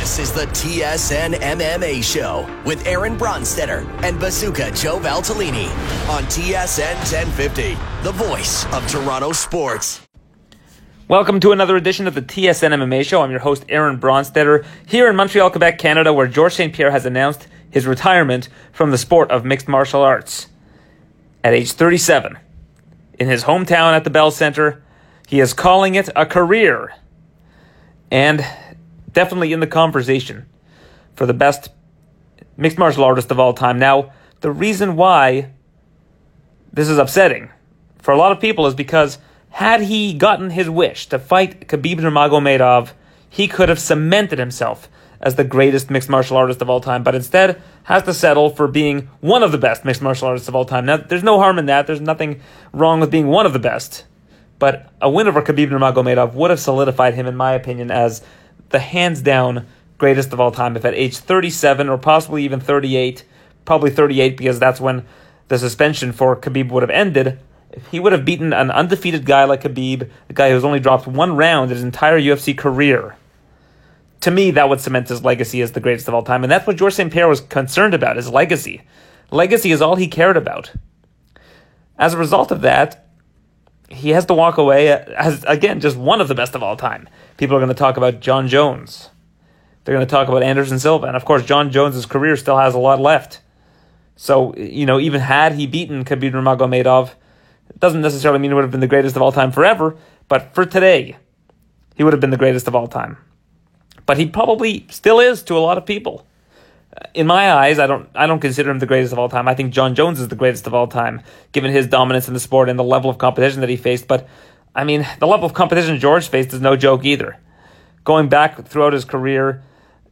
This is the TSN MMA Show with Aaron Bronsteter and Bazooka Joe Valtellini on TSN 1050, the voice of Toronto sports. Welcome to another edition of the TSN MMA Show. I'm your host, Aaron Bronsteter, here in Montreal, Quebec, Canada, where George St. Pierre has announced his retirement from the sport of mixed martial arts. At age 37, in his hometown at the Bell Center, he is calling it a career. And definitely in the conversation for the best mixed martial artist of all time. Now, the reason why this is upsetting for a lot of people is because had he gotten his wish to fight Khabib Nurmagomedov, he could have cemented himself as the greatest mixed martial artist of all time, but instead has to settle for being one of the best mixed martial artists of all time. Now, there's no harm in that. There's nothing wrong with being one of the best. But a win over Khabib Nurmagomedov would have solidified him, in my opinion, as the hands down greatest of all time. If at age 37 or possibly even 38, probably 38 because that's when the suspension for Khabib would have ended, if he would have beaten an undefeated guy like Khabib, a guy who's only dropped one round in his entire UFC career, to me, that would cement his legacy as the greatest of all time. And that's what George St. Pierre was concerned about, his legacy. Legacy is all he cared about. As a result of that, he has to walk away as, again, just one of the best of all time. People are going to talk about Jon Jones. They're going to talk about Anderson Silva. And of course, Jon Jones's career still has a lot left. So, you know, even had he beaten Khabib Nurmagomedov, it doesn't necessarily mean he would have been the greatest of all time forever, but for today, he would have been the greatest of all time but he probably still is to a lot of people. In my eyes, I don't I don't consider him the greatest of all time. I think Jon Jones is the greatest of all time, given his dominance in the sport and the level of competition that he faced. But I mean, the level of competition George faced is no joke either. Going back throughout his career,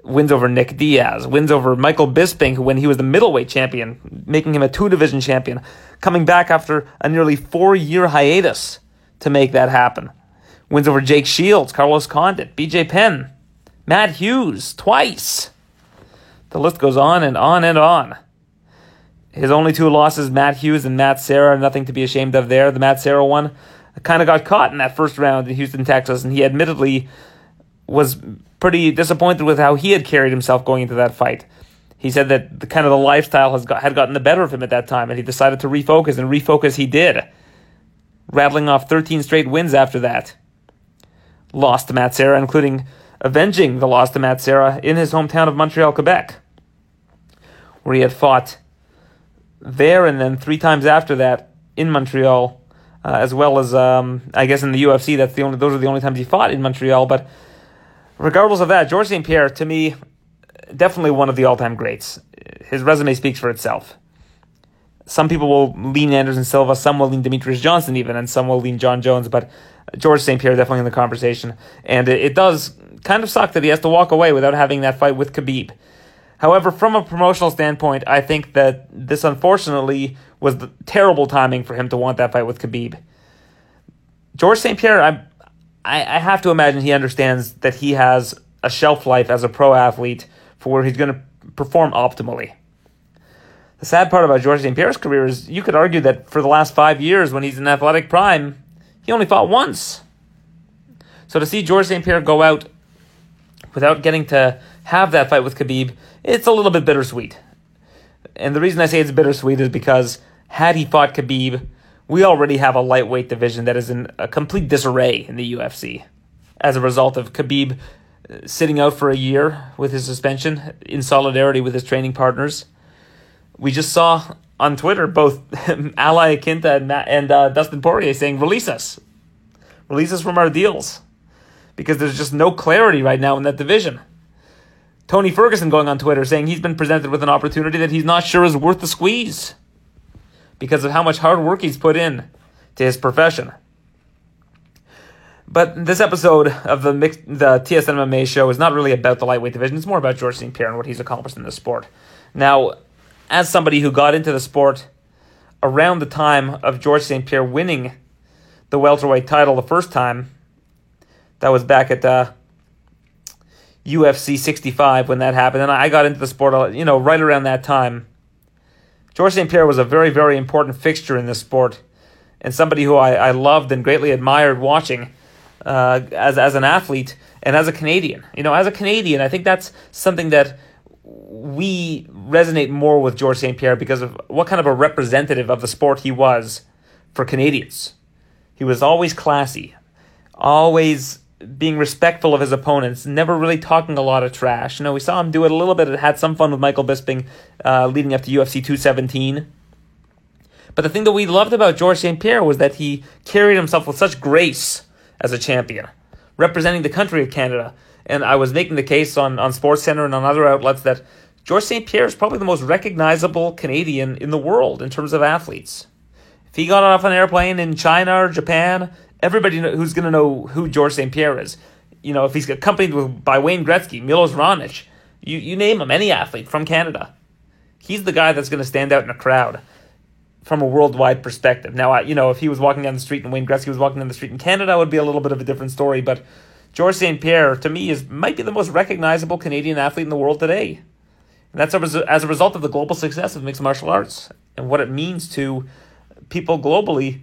wins over Nick Diaz, wins over Michael Bisping, when he was the middleweight champion, making him a two division champion, coming back after a nearly four year hiatus to make that happen. Wins over Jake Shields, Carlos Condit, BJ Penn, Matt Hughes twice. The list goes on and on and on. His only two losses, Matt Hughes and Matt Serra, nothing to be ashamed of there. The Matt Serra one kind of got caught in that first round in Houston, Texas, and he admittedly was pretty disappointed with how he had carried himself going into that fight. He said that the kind of the lifestyle has got, had gotten the better of him at that time, and he decided to refocus, and refocus he did, rattling off 13 straight wins after that. Lost to Matt Serra, including avenging the loss to Matt Serra in his hometown of Montreal, Quebec, where he had fought there and then three times after that in Montreal, uh, as well as um, I guess in the UFC. That's the only those are the only times he fought in Montreal. But regardless of that, George St. Pierre to me definitely one of the all-time greats. His resume speaks for itself. Some people will lean Anderson Silva, some will lean Demetrious Johnson even, and some will lean Jon Jones. But George St. Pierre definitely in the conversation, and it, it does kind of suck that he has to walk away without having that fight with Khabib. However, from a promotional standpoint, I think that this unfortunately was the terrible timing for him to want that fight with Khabib. George St. Pierre, I, I, I have to imagine he understands that he has a shelf life as a pro athlete for where he's going to perform optimally. The sad part about George St. Pierre's career is you could argue that for the last five years, when he's in athletic prime, he only fought once. So to see George St. Pierre go out without getting to have that fight with Khabib, it's a little bit bittersweet. And the reason I say it's bittersweet is because had he fought Khabib, we already have a lightweight division that is in a complete disarray in the UFC as a result of Khabib uh, sitting out for a year with his suspension in solidarity with his training partners. We just saw on Twitter both Al Iaquinta and, and uh, Dustin Poirier saying, release us. Release us from our deals because there's just no clarity right now in that division. Tony Ferguson going on Twitter saying he's been presented with an opportunity that he's not sure is worth the squeeze because of how much hard work he's put in to his profession. But this episode of the mixed, the TSN MMA show is not really about the lightweight division. It's more about George St. Pierre and what he's accomplished in the sport. Now, as somebody who got into the sport around the time of George St. Pierre winning the welterweight title the first time, that was back at uh, UFC 65 when that happened, and I got into the sport, uh, you know, right around that time. George St. Pierre was a very, very important fixture in this sport, and somebody who I, I loved and greatly admired watching uh, as as an athlete, And as a Canadian, you know, as a Canadian, I think that's something that we resonate more with George St. Pierre because of what kind of a representative of the sport he was for Canadians. He was always classy, always being respectful of his opponents, never really talking a lot of trash. You know, we saw him do it a little bit. It had some fun with Michael Bisping uh, leading up to UFC 217. But the thing that we loved about George St. Pierre was that he carried himself with such grace as a champion, representing the country of Canada. And I was making the case on, on Sports Center and on other outlets that George St. Pierre is probably the most recognizable Canadian in the world in terms of athletes. If he got off an airplane in China or Japan, everybody who's going to know who George St. Pierre is. You know, if he's accompanied with, by Wayne Gretzky, Milos Raonic, you, you name him, any athlete from Canada. He's the guy that's going to stand out in a crowd from a worldwide perspective. Now, I, you know, if he was walking down the street and Wayne Gretzky was walking down the street in Canada, it would be a little bit of a different story. But George St. Pierre, to me, is might be the most recognizable Canadian athlete in the world today. And that's as a result of the global success of mixed martial arts and what it means to people globally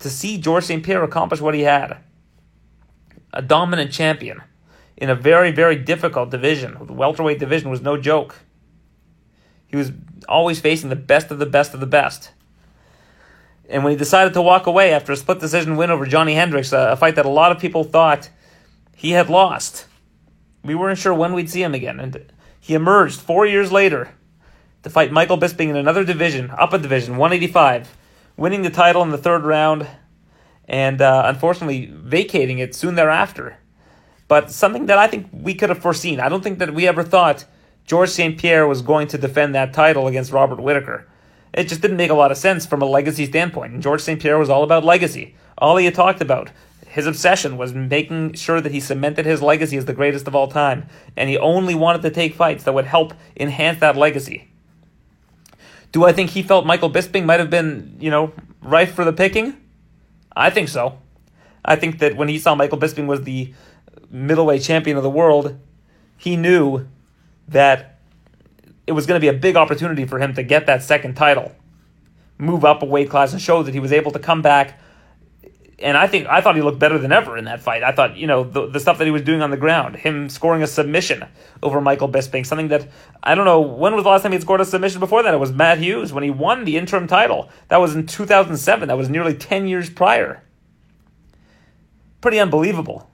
to see George St. Pierre accomplish what he had. A dominant champion in a very, very difficult division. The welterweight division was no joke. He was always facing the best of the best of the best. And when he decided to walk away after a split decision win over Johnny Hendricks, a fight that a lot of people thought he had lost, we weren't sure when we'd see him again. And he emerged four years later to fight Michael Bisping in another division, up a division, 185, winning the title in the third round, and uh, unfortunately vacating it soon thereafter. But something that I think we could have foreseen. I don't think that we ever thought George St. Pierre was going to defend that title against Robert Whitaker. It just didn't make a lot of sense from a legacy standpoint. And George St. Pierre was all about legacy. All he had talked about, his obsession was making sure that he cemented his legacy as the greatest of all time. And he only wanted to take fights that would help enhance that legacy. Do I think he felt Michael Bisping might have been, you know, rife for the picking? I think so. I think that when he saw Michael Bisping was the middleweight champion of the world, he knew that it was going to be a big opportunity for him to get that second title, move up a weight class, and show that he was able to come back and I think I thought he looked better than ever in that fight. I thought, you know, the, the stuff that he was doing on the ground, him scoring a submission over Michael Bisping, something that I don't know when was the last time he scored a submission before that. It was Matt Hughes when he won the interim title. That was in 2007. That was nearly 10 years prior. Pretty unbelievable.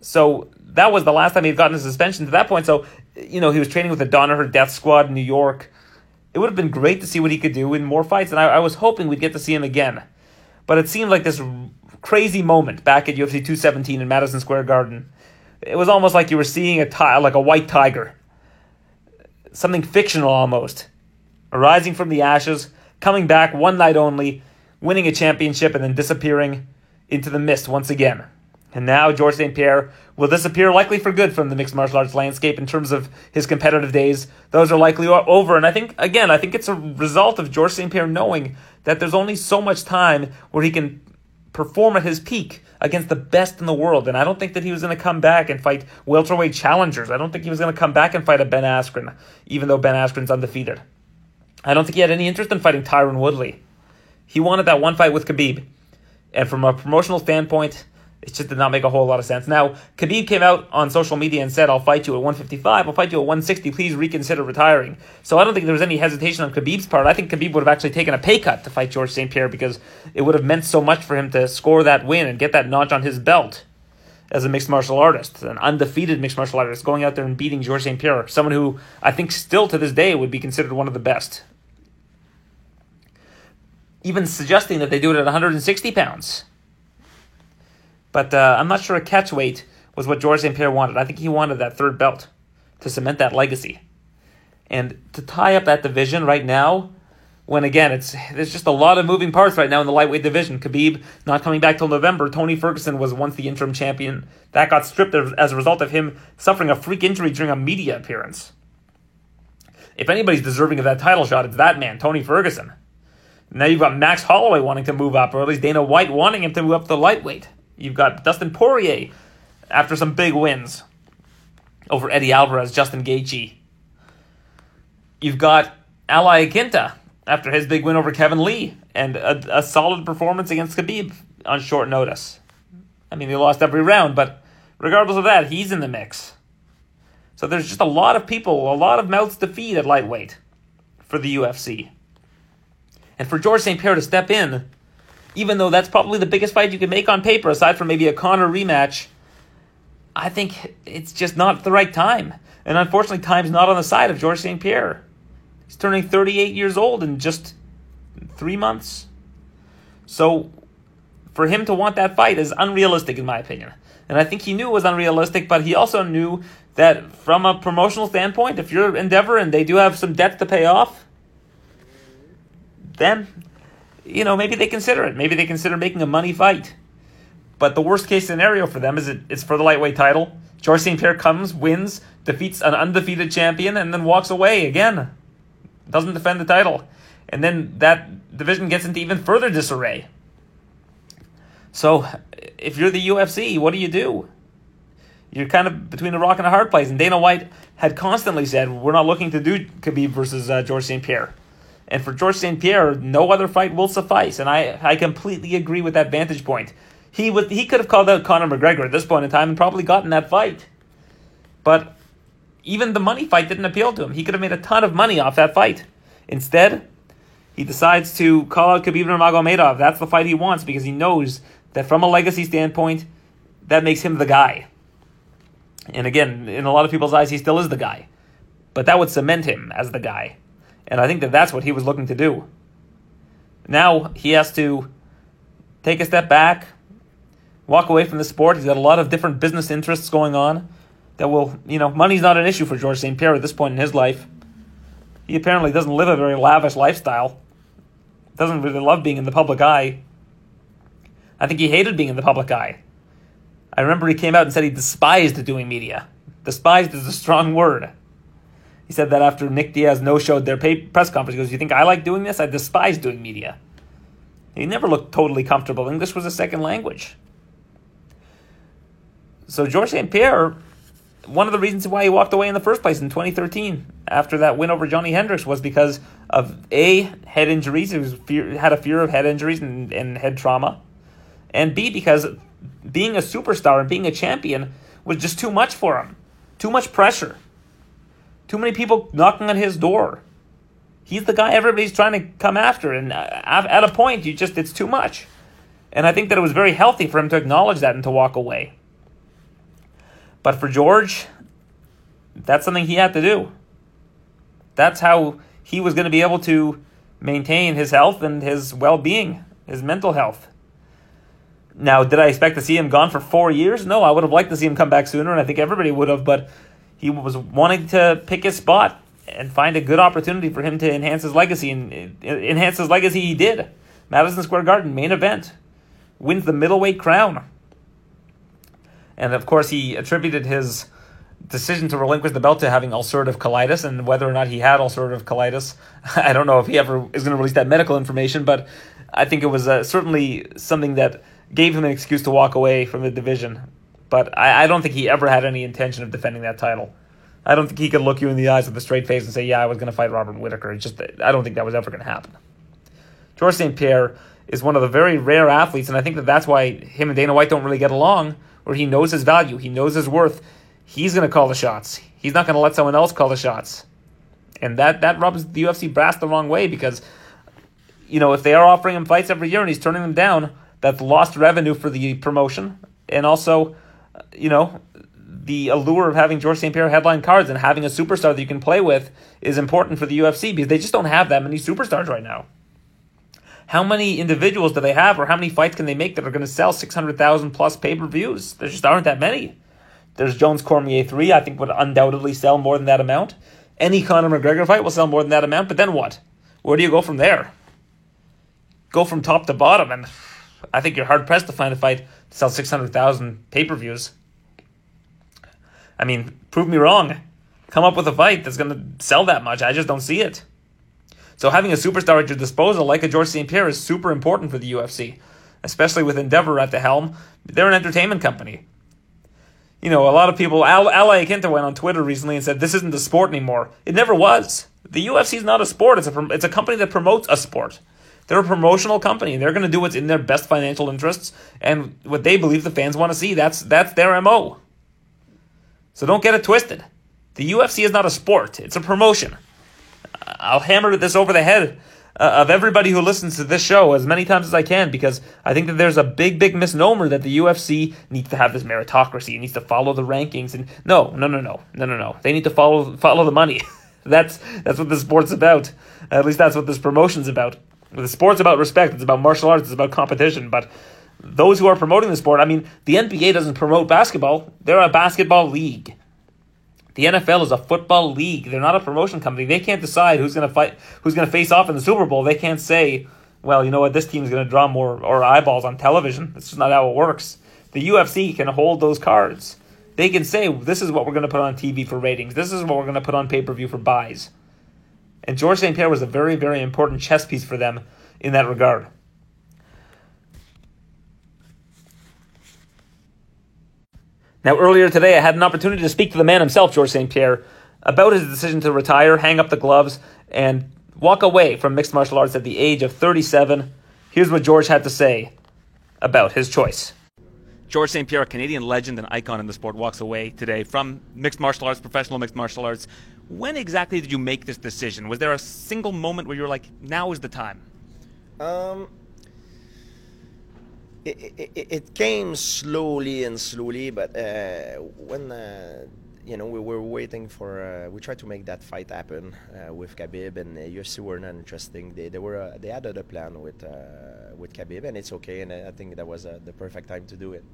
So that was the last time he'd gotten a suspension to that point. So, you know, he was training with the Danaher Death Squad in New York. It would have been great to see what he could do in more fights, and I, I was hoping we'd get to see him again. But it seemed like this crazy moment back at UFC 217 in Madison Square Garden. It was almost like you were seeing a ti- like a white tiger, something fictional almost, arising from the ashes, coming back one night only, winning a championship, and then disappearing into the mist once again. And now George St. Pierre will disappear likely for good from the mixed martial arts landscape in terms of his competitive days. Those are likely over. And I think, again, I think it's a result of George St. Pierre knowing that there's only so much time where he can perform at his peak against the best in the world. And I don't think that he was going to come back and fight welterweight challengers. I don't think he was going to come back and fight a Ben Askren, even though Ben Askren's undefeated. I don't think he had any interest in fighting Tyron Woodley. He wanted that one fight with Khabib. And from a promotional standpoint, it just did not make a whole lot of sense. Now, Khabib came out on social media and said, I'll fight you at 155, I'll fight you at 160, please reconsider retiring. So I don't think there was any hesitation on Khabib's part. I think Khabib would have actually taken a pay cut to fight George St. Pierre because it would have meant so much for him to score that win and get that notch on his belt as a mixed martial artist, an undefeated mixed martial artist, going out there and beating George St. Pierre, someone who I think still to this day would be considered one of the best. Even suggesting that they do it at 160 pounds. But uh, I'm not sure a catch weight was what George St. Pierre wanted. I think he wanted that third belt to cement that legacy. And to tie up that division right now, when again it's there's just a lot of moving parts right now in the lightweight division. Khabib not coming back till November. Tony Ferguson was once the interim champion. That got stripped as a result of him suffering a freak injury during a media appearance. If anybody's deserving of that title shot, it's that man, Tony Ferguson. Now you've got Max Holloway wanting to move up, or at least Dana White wanting him to move up to lightweight. You've got Dustin Poirier after some big wins over Eddie Alvarez, Justin Gaethje. You've got Ali Iaquinta after his big win over Kevin Lee and a, a solid performance against Khabib on short notice. I mean, he lost every round, but regardless of that, he's in the mix. So there's just a lot of people, a lot of mouths to feed at lightweight for the UFC. And for George St. Pierre to step in, even though that's probably the biggest fight you can make on paper, aside from maybe a Conor rematch, I think it's just not the right time. And unfortunately, time's not on the side of George St. Pierre. He's turning 38 years old in just three months. So for him to want that fight is unrealistic, in my opinion. And I think he knew it was unrealistic, but he also knew that from a promotional standpoint, if you're Endeavor and they do have some debt to pay off, then, you know, maybe they consider it. Maybe they consider making a money fight. But the worst case scenario for them is it, it's for the lightweight title. George St. Pierre comes, wins, defeats an undefeated champion, and then walks away again. Doesn't defend the title. And then that division gets into even further disarray. So, if you're the UFC, what do you do? You're kind of between a rock and a hard place. And Dana White had constantly said, "We're not looking to do Khabib versus uh, George St. Pierre." And for George St. Pierre, no other fight will suffice. And I, I completely agree with that vantage point. He would he could have called out Conor McGregor at this point in time and probably gotten that fight. But even the money fight didn't appeal to him. He could have made a ton of money off that fight. Instead, he decides to call out Khabib Nurmagomedov. That's the fight he wants because he knows that from a legacy standpoint, that makes him the guy. And again, in a lot of people's eyes, he still is the guy. But that would cement him as the guy. And I think that that's what he was looking to do. Now he has to take a step back, walk away from the sport. He's got a lot of different business interests going on that will, you know, money's not an issue for George St. Pierre at this point in his life. He apparently doesn't live a very lavish lifestyle, doesn't really love being in the public eye. I think he hated being in the public eye. I remember he came out and said he despised doing media. Despised is a strong word. He said that after Nick Diaz no showed their pay- press conference. He goes, You think I like doing this? I despise doing media. He never looked totally comfortable. English was a second language. So George St. Pierre, one of the reasons why he walked away in the first place in 2013 after that win over Johnny Hendricks was because of A, head injuries. He was fear, had a fear of head injuries and, and head trauma and B, because being a superstar and being a champion was just too much for him. Too much pressure. Too many people knocking on his door. He's the guy everybody's trying to come after, and uh, at a point, you just, it's too much. And I think that it was very healthy for him to acknowledge that and to walk away. But for George, that's something he had to do. That's how he was going to be able to maintain his health and his well being, his mental health. Now, did I expect to see him gone for four years? No, I would have liked to see him come back sooner, and I think everybody would have, but he was wanting to pick his spot and find a good opportunity for him to enhance his legacy, and enhance his legacy he did. Madison Square Garden, main event, wins the middleweight crown. And of course, he attributed his decision to relinquish the belt to having ulcerative colitis, and whether or not he had ulcerative colitis, I don't know if he ever is going to release that medical information, but I think it was uh, certainly something that gave him an excuse to walk away from the division. But I, I don't think he ever had any intention of defending that title. I don't think he could look you in the eyes with a straight face and say, "Yeah, I was going to fight Robert Whitaker." It's just I don't think that was ever going to happen. George St. Pierre is one of the very rare athletes, and I think that that's why him and Dana White don't really get along. Where he knows his value, he knows his worth. He's going to call the shots. He's not going to let someone else call the shots, and that that rubs the UFC brass the wrong way because, you know, if they are offering him fights every year and he's turning them down, that's lost revenue for the promotion, and also, you know, the allure of having George St. Pierre headline cards and having a superstar that you can play with is important for the UFC because they just don't have that many superstars right now. How many individuals do they have, or how many fights can they make that are going to sell 600,000 plus pay per views? There just aren't that many. There's Jones Cormier 3, I think would undoubtedly sell more than that amount. Any Conor McGregor fight will sell more than that amount, but then what? Where do you go from there? Go from top to bottom, and I think you're hard pressed to find a fight sell 600,000 pay per views. I mean, prove me wrong. Come up with a fight that's going to sell that much. I just don't see it. So having a superstar at your disposal, like a George St. Pierre, is super important for the UFC, especially with Endeavor at the helm. They're an entertainment company. You know, a lot of people, Al, Al Iaquinta went on Twitter recently and said, this isn't a sport anymore. It never was. The UFC is not a sport. It's a, it's a company that promotes a sport. They're a promotional company. They're going to do what's in their best financial interests and what they believe the fans want to see. That's that's their mo. So don't get it twisted. The UFC is not a sport, it's a promotion. I'll hammer this over the head uh, of everybody who listens to this show as many times as I can because I think that there's a big, big misnomer that the UFC needs to have this meritocracy. It needs to follow the rankings. And no, no, no, no, no, no, no. They need to follow follow the money. that's that's what the sport's about. At least that's what this promotion's about. The sport's about respect. It's about martial arts. It's about competition. But those who are promoting the sport, I mean, the NBA doesn't promote basketball. They're a basketball league. The NFL is a football league. They're not a promotion company. They can't decide who's going to fight, who's going to face off in the Super Bowl. They can't say, well, you know what, this team is going to draw more or eyeballs on television. That's just not how it works. The UFC can hold those cards. They can say, this is what we're going to put on TV for ratings. This is what we're going to put on pay per view for buys. And George St. Pierre was a very, very important chess piece for them in that regard. Now, earlier today, I had an opportunity to speak to the man himself, George St. Pierre, about his decision to retire, hang up the gloves, and walk away from mixed martial arts at the age of 37. Here's what George had to say about his choice. George St. Pierre, a Canadian legend and icon in the sport, walks away today from mixed martial arts, professional mixed martial arts. When exactly did you make this decision? Was there a single moment where you were like, now is the time? Um, it, it, it came slowly and slowly, but uh, when uh, you know we were waiting for, uh, we tried to make that fight happen uh, with Khabib, and uh, UFC were not interesting. They they were uh, they had other plan with with Khabib, and it's okay. And I think that was the perfect time to do it.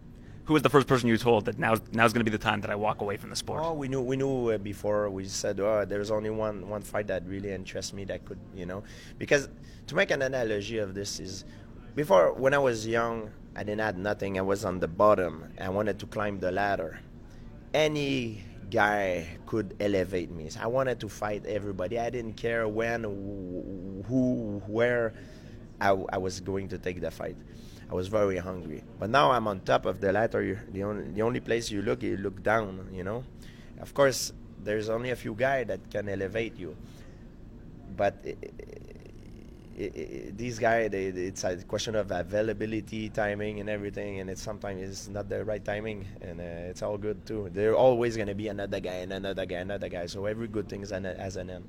Who was the first person you told that now now's going to be the time that I walk away from the sport? Oh, we knew we knew uh, before. We said, oh, there's only one one fight that really interests me that could, you know, because to make an analogy of this is before when I was young, I didn't have nothing. I was on the bottom. I wanted to climb the ladder. Any guy could elevate me. I wanted to fight everybody. I didn't care when, who, where I, I was going to take the fight. I was very hungry. But now I'm on top of the ladder. The only, the only place you look, you look down, you know. Of course, there's only a few guys that can elevate you. But it, it, these guys, they, it's a question of availability, timing, and everything, and it's sometimes it's not the right timing, and uh, it's all good too. There's always going to be another guy and another guy, another guy. So every good thing is an, has an end.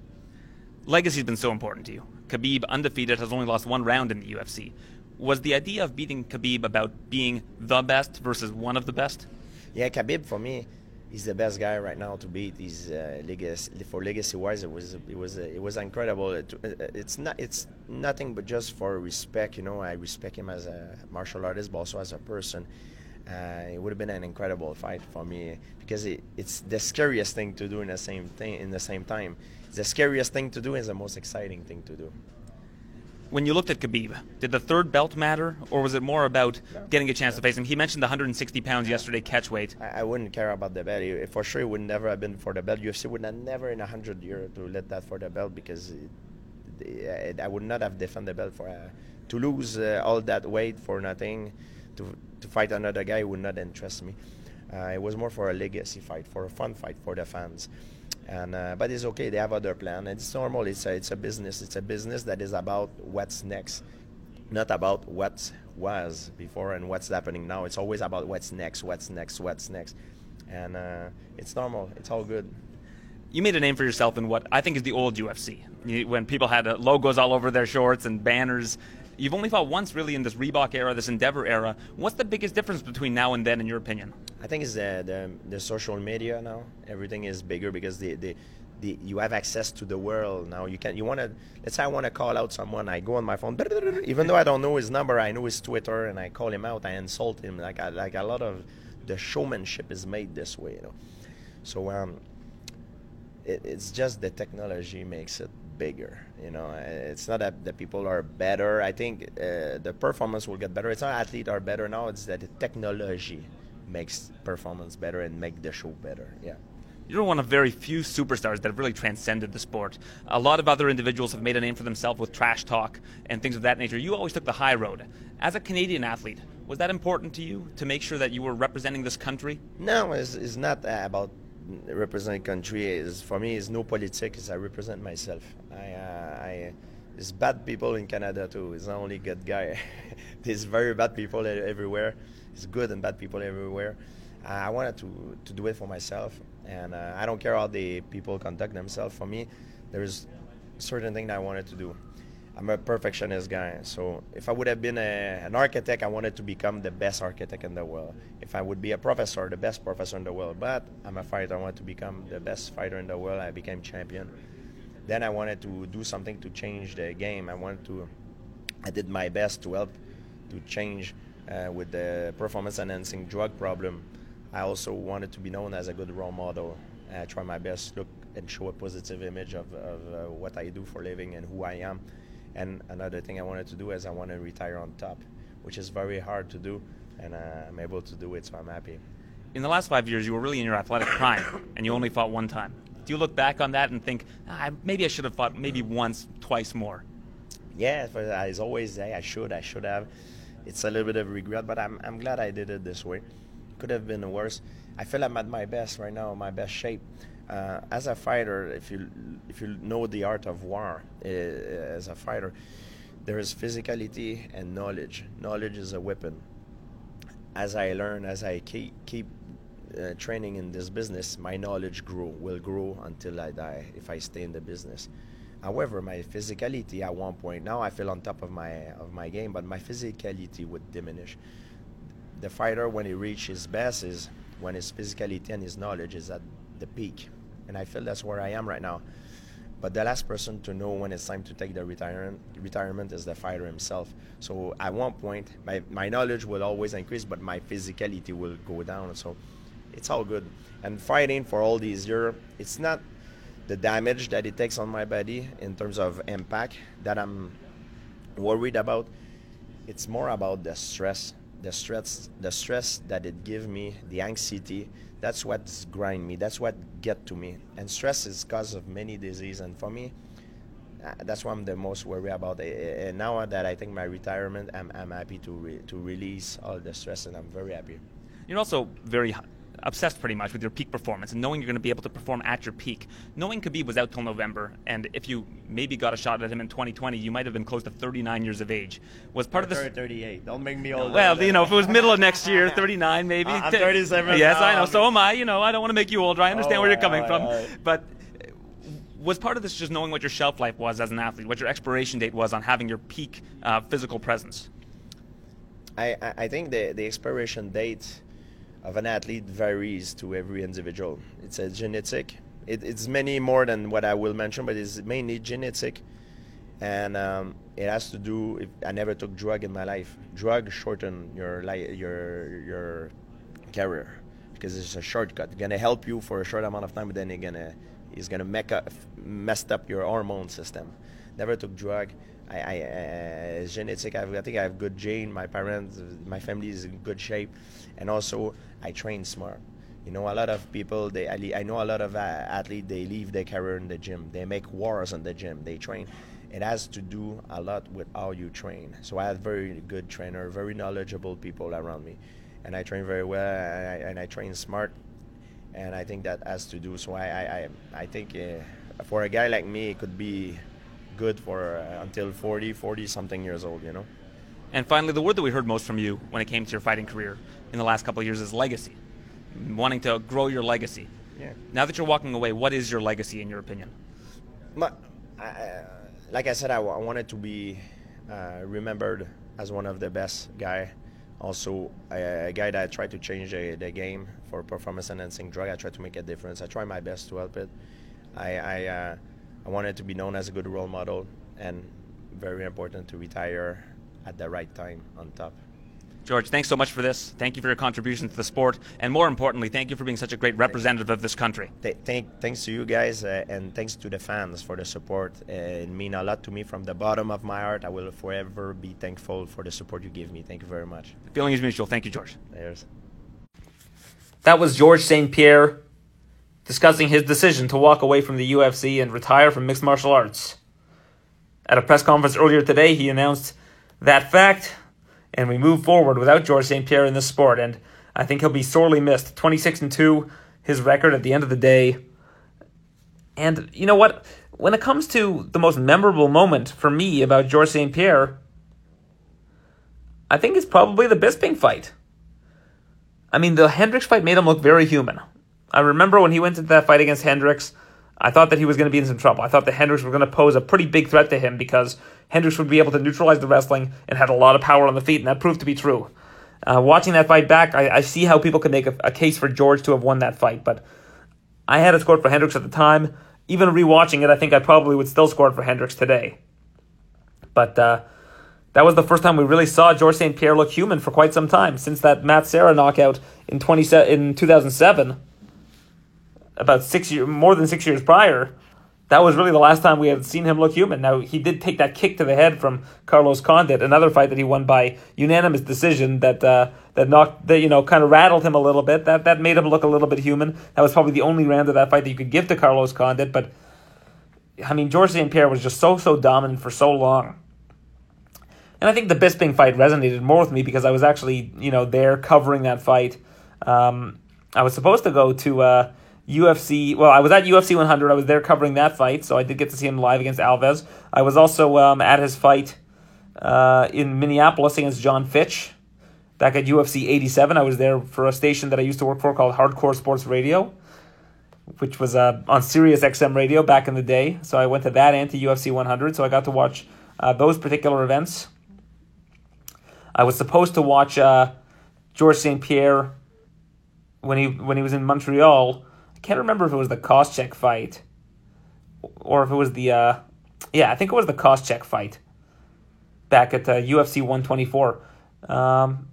Legacy's been so important to you. Khabib, undefeated, has only lost one round in the UFC. Was the idea of beating Khabib about being the best versus one of the best? Yeah, Khabib for me he's the best guy right now to beat. He's uh, legacy for legacy wise. It was it was it was incredible. It, uh, it's not it's nothing but just for respect. You know, I respect him as a martial artist, but also as a person. Uh, it would have been an incredible fight for me because it, it's the scariest thing to do in the same thing in the same time. the scariest thing to do is the most exciting thing to do when you looked at Khabib, did the third belt matter, or was it more about getting a chance to face him? He mentioned the 160 pounds yesterday catch weight. I, I wouldn't care about the belt. For sure, it would never have been for the belt. UFC would have never in a hundred years to let that for the belt because it, it, I would not have defended the belt for uh, to lose uh, all that weight for nothing. To to fight another guy would not interest me. Uh, it was more for a legacy fight, for a fun fight for the fans. And uh, but it's okay. They have other plan. It's normal. It's a, it's a business. It's a business that is about what's next, not about what was before and what's happening now. It's always about what's next, what's next, what's next, and uh, it's normal. It's all good. You made a name for yourself in what I think is the old UFC, when people had uh, logos all over their shorts and banners. You've only fought once, really, in this Reebok era, this Endeavor era. What's the biggest difference between now and then, in your opinion? I think it's the, the, the social media now. Everything is bigger because the, the, the you have access to the world now. You can you want to let's say I want to call out someone. I go on my phone, even though I don't know his number, I know his Twitter, and I call him out. I insult him. Like I, like a lot of the showmanship is made this way, you know. So um, it, it's just the technology makes it bigger. You know, it's not that the people are better. I think uh, the performance will get better. It's not athletes are better now. It's that the technology makes performance better and make the show better. Yeah. You're one of very few superstars that have really transcended the sport. A lot of other individuals have made a name for themselves with trash talk and things of that nature. You always took the high road. As a Canadian athlete, was that important to you to make sure that you were representing this country? No, it's, it's not about representing country. Is for me, is no politics. I represent myself. I, uh, I bad people in Canada too. It's not only good guy. there's very bad people everywhere. It's good and bad people everywhere. I wanted to, to do it for myself, and uh, I don't care how the people conduct themselves. For me, there's certain thing that I wanted to do. I'm a perfectionist guy, so if I would have been a, an architect, I wanted to become the best architect in the world. If I would be a professor, the best professor in the world. But I'm a fighter. I want to become the best fighter in the world. I became champion. Then I wanted to do something to change the game. I wanted to. I did my best to help to change uh, with the performance enhancing drug problem I also wanted to be known as a good role model. I try my best to look and show a positive image of, of uh, what I do for living and who I am. And another thing I wanted to do is I want to retire on top, which is very hard to do, and uh, I'm able to do it, so I'm happy. In the last five years, you were really in your athletic prime, and you only fought one time. Do you look back on that and think, ah, maybe I should have fought maybe once, twice more? Yeah, as always say, I should, I should have. It's a little bit of regret, but I'm, I'm glad I did it this way could have been worse. I feel I'm at my best right now, my best shape. Uh, as a fighter, if you if you know the art of war uh, as a fighter, there is physicality and knowledge. Knowledge is a weapon. As I learn, as I keep keep uh, training in this business, my knowledge grow will grow until I die if I stay in the business. However, my physicality at one point now I feel on top of my of my game, but my physicality would diminish the fighter when he reaches his best is when his physicality and his knowledge is at the peak. And I feel that's where I am right now. But the last person to know when it's time to take the retirement retirement is the fighter himself. So at one point, my, my knowledge will always increase, but my physicality will go down. So it's all good. And fighting for all these years, it's not the damage that it takes on my body in terms of impact that I'm worried about. It's more about the stress the stress the stress that it gives me the anxiety that's what grind me. That's what get to me. And stress is cause of many disease and for me uh, that's what I'm the most worried about and now that I think my retirement I'm, I'm happy to re- to release all the stress and I'm very happy. You're also very obsessed pretty much with your peak performance and knowing you're going to be able to perform at your peak. Knowing Khabib was out till November, and if you maybe got a shot at him in 2020, you might have been close to 39 years of age. Was part of this 38? Don't make me old. Well, you know, if it was middle of next year, 39 maybe. I'm 37. Yes, now. I know. So am I. You know, I don't want to make you older. I understand oh, where you're coming from, but was part of this just knowing what your shelf life was as an athlete, what your expiration date was on having your peak uh, physical presence? I, I think the, the expiration date of an athlete varies to every individual. It's a genetic. It, it's many more than what I will mention, but it's mainly genetic, and um, it has to do. If I never took drug in my life. Drug shorten your li- your your career because it's a shortcut. It's gonna help you for a short amount of time, but then it's gonna it's gonna make a, messed up your hormone system. Never took drug. I, I uh, genetic. I, I think I have good gene. My parents, my family is in good shape, and also I train smart. You know, a lot of people. They I, know a lot of uh, athletes. They leave their career in the gym. They make wars in the gym. They train. It has to do a lot with how you train. So I have very good trainer, very knowledgeable people around me, and I train very well. And I, and I train smart, and I think that has to do. So I I I, I think uh, for a guy like me, it could be good for uh, until 40, 40 something years old, you know. And finally, the word that we heard most from you when it came to your fighting career in the last couple of years is legacy, wanting to grow your legacy. Yeah. Now that you're walking away, what is your legacy in your opinion? My, uh, like I said, I, w- I wanted to be uh, remembered as one of the best guy. Also, a, a guy that tried to change the, the, game for performance enhancing drug. I tried to make a difference. I try my best to help it. I, I uh, I wanted to be known as a good role model and very important to retire at the right time on top. George, thanks so much for this. Thank you for your contribution to the sport, and more importantly, thank you for being such a great representative of this country. Th- thank, thanks to you guys, uh, and thanks to the fans for the support. Uh, it means a lot to me from the bottom of my heart. I will forever be thankful for the support you give me. Thank you very much. The feeling is mutual. Thank you, George. There's. That was George St. Pierre discussing his decision to walk away from the UFC and retire from mixed martial arts. At a press conference earlier today, he announced that fact, and we move forward without George St. Pierre in this sport, and I think he'll be sorely missed. 26 and 2, his record at the end of the day. And you know what? When it comes to the most memorable moment for me about George St. Pierre, I think it's probably the Bisping fight. I mean, the Hendricks fight made him look very human. I remember when he went into that fight against Hendricks, I thought that he was going to be in some trouble. I thought that Hendricks was going to pose a pretty big threat to him because Hendricks would be able to neutralize the wrestling and had a lot of power on the feet, and that proved to be true. Uh, watching that fight back, I, I, see how people could make a, a, case for George to have won that fight, but I had it scored for Hendricks at the time. Even rewatching it, I think I probably would still score it for Hendricks today. But uh, that was the first time we really saw George St. Pierre look human for quite some time since that Matt Serra knockout in 20, in 2007 about six years, more than six years prior, that was really the last time we had seen him look human. Now he did take that kick to the head from Carlos Condit, another fight that he won by unanimous decision that uh, that knocked that you know kind of rattled him a little bit. That that made him look a little bit human. That was probably the only round of that fight that you could give to Carlos Condit. But I mean, George St. Pierre was just so so dominant for so long. And I think the Bisping fight resonated more with me because I was actually you know there covering that fight. Um, I was supposed to go to. Uh, UFC. Well, I was at UFC 100. I was there covering that fight, so I did get to see him live against Alves. I was also um, at his fight uh, in Minneapolis against Jon Fitch back at UFC 87. I was there for a station that I used to work for called Hardcore Sports Radio, which was uh, on Sirius XM radio back in the day. So I went to that and to UFC 100. So I got to watch uh, those particular events. I was supposed to watch uh, George St. Pierre when he when he was in Montreal I can't remember if it was the Koscheck fight or if it was the uh, yeah, I think it was the Koscheck fight back at the UFC 124. Um,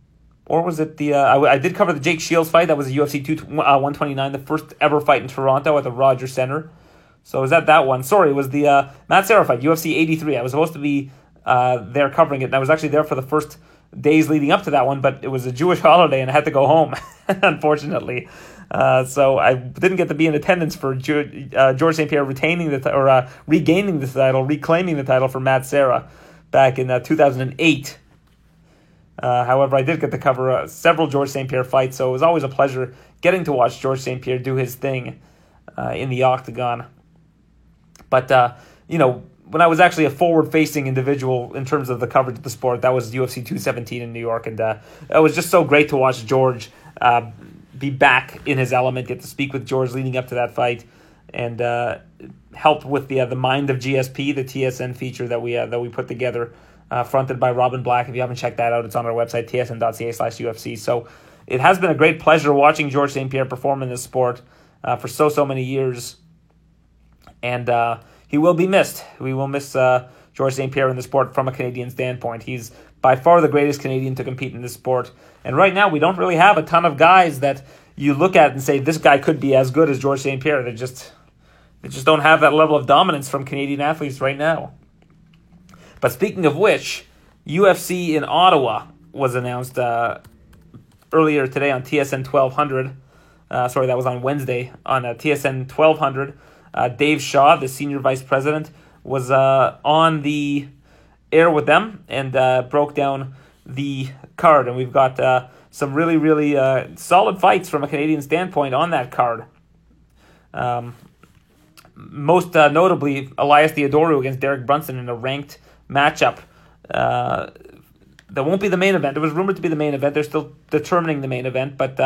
or was it the uh, I, I did cover the Jake Shields fight that was a UFC 2 uh, 129 the first ever fight in Toronto at the Rogers Center. So was that that one? Sorry, it was the uh, Matt Serra fight UFC 83. I was supposed to be uh, there covering it and I was actually there for the first days leading up to that one, but it was a Jewish holiday and I had to go home unfortunately. Uh, so I didn't get to be in attendance for uh, George St. Pierre retaining the th- or uh, regaining the title, reclaiming the title for Matt Serra back in uh, 2008. Uh, however, I did get to cover several George St. Pierre fights, so it was always a pleasure getting to watch George St. Pierre do his thing in the octagon. But you know, when I was actually a forward-facing individual in terms of the coverage of the sport, that was UFC 217 in New York, and uh, it was just so great to watch George uh, be back in his element, get to speak with George leading up to that fight, and uh, help with the uh, the Mind of GSP, the TSN feature that we uh, that we put together, uh, fronted by Robin Black. If you haven't checked that out, it's on our website tsn.ca/ufc. So it has been a great pleasure watching George St. Pierre perform in this sport uh, for so so many years, and uh, he will be missed. We will miss George St. Pierre in the sport from a Canadian standpoint. He's by far the greatest Canadian to compete in this sport. And right now, we don't really have a ton of guys that you look at and say this guy could be as good as George St. Pierre. They just they just don't have that level of dominance from Canadian athletes right now. But speaking of which, UFC in Ottawa was announced uh, earlier today on TSN 1200. Uh, sorry, that was on Wednesday on uh, TSN 1200. Uh, Dave Shaw, the senior vice president, was uh, on the air with them and uh, broke down the card. And we've got uh, some really, really uh, solid fights from a Canadian standpoint on that card. Um, most uh, notably, Elias Theodorou against Derek Brunson in a ranked matchup. Uh, that won't be the main event. It was rumored to be the main event. They're still determining the main event, but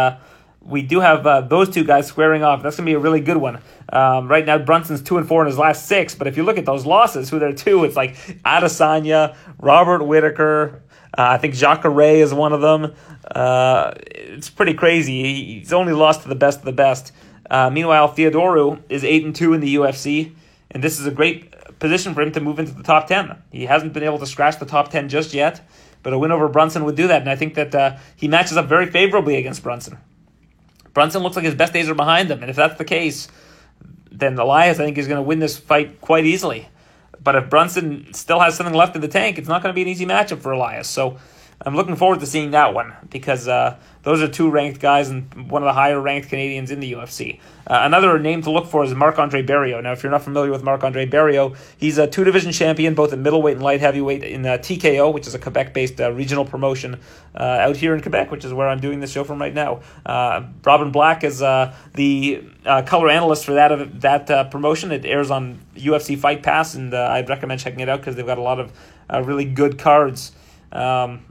we do have uh, those two guys squaring off. That's gonna be a really good one. Um, right now, Brunson's two and four in his last six, but if you look at those losses, who they're two, it's like Adesanya, Robert Whitaker. Uh, I think Jacare is one of them. Uh, it's pretty crazy. He's only lost to the best of the best. Uh, meanwhile, Theodorou is eight and two in the UFC, and this is a great position for him to move into the top ten. He hasn't been able to scratch the top ten just yet, but a win over Brunson would do that, and I think that uh, he matches up very favorably against Brunson. Brunson looks like his best days are behind him, and if that's the case, then Elias I think is going to win this fight quite easily. But if Brunson still has something left in the tank, it's not going to be an easy matchup for Elias. So I'm looking forward to seeing that one because uh, those are two ranked guys and one of the higher ranked Canadians in the UFC. Uh, another name to look for is Marc Andre Barriault. Now, if you're not familiar with Marc Andre Barriault, he's a two division champion both in middleweight and light heavyweight in uh, TKO, which is a Quebec based uh, regional promotion uh, out here in Quebec, which is where I'm doing this show from right now. Uh, Robin Black is the color analyst for that that promotion. It airs on UFC Fight Pass, and I'd recommend checking it out because they've got a lot of really good cards. Um,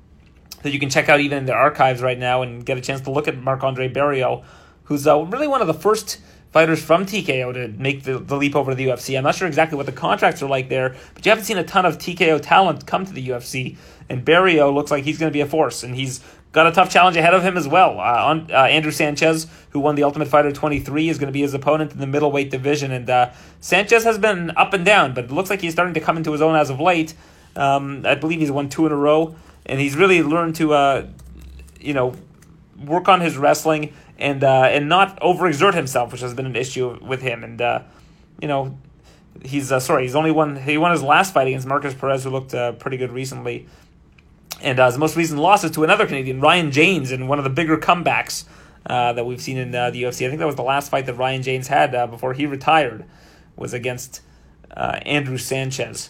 that you can check out even in the archives right now and get a chance to look at Marc Andre Barriault, who's uh, really one of the first fighters from TKO to make the, the leap over to the UFC. I'm not sure exactly what the contracts are like there, but you haven't seen a ton of TKO talent come to the UFC. And Barriault looks like he's going to be a force, and he's got a tough challenge ahead of him as well. Uh, on, uh, Andrew Sanchez, who won the Ultimate Fighter 23, is going to be his opponent in the middleweight division. And uh, Sanchez has been up and down, but it looks like he's starting to come into his own as of late. Um, I believe he's won two in a row, and he's really learned to, uh, you know, work on his wrestling and uh, and not overexert himself, which has been an issue with him. And uh, you know, he's uh, sorry, he's only won he won his last fight against Markus Perez, who looked uh, pretty good recently. And uh, his most recent loss is to another Canadian, Ryan Janes, in one of the bigger comebacks uh, that we've seen in the UFC. I think that was the last fight that Ryan Janes had before he retired, was against Andrew Sanchez.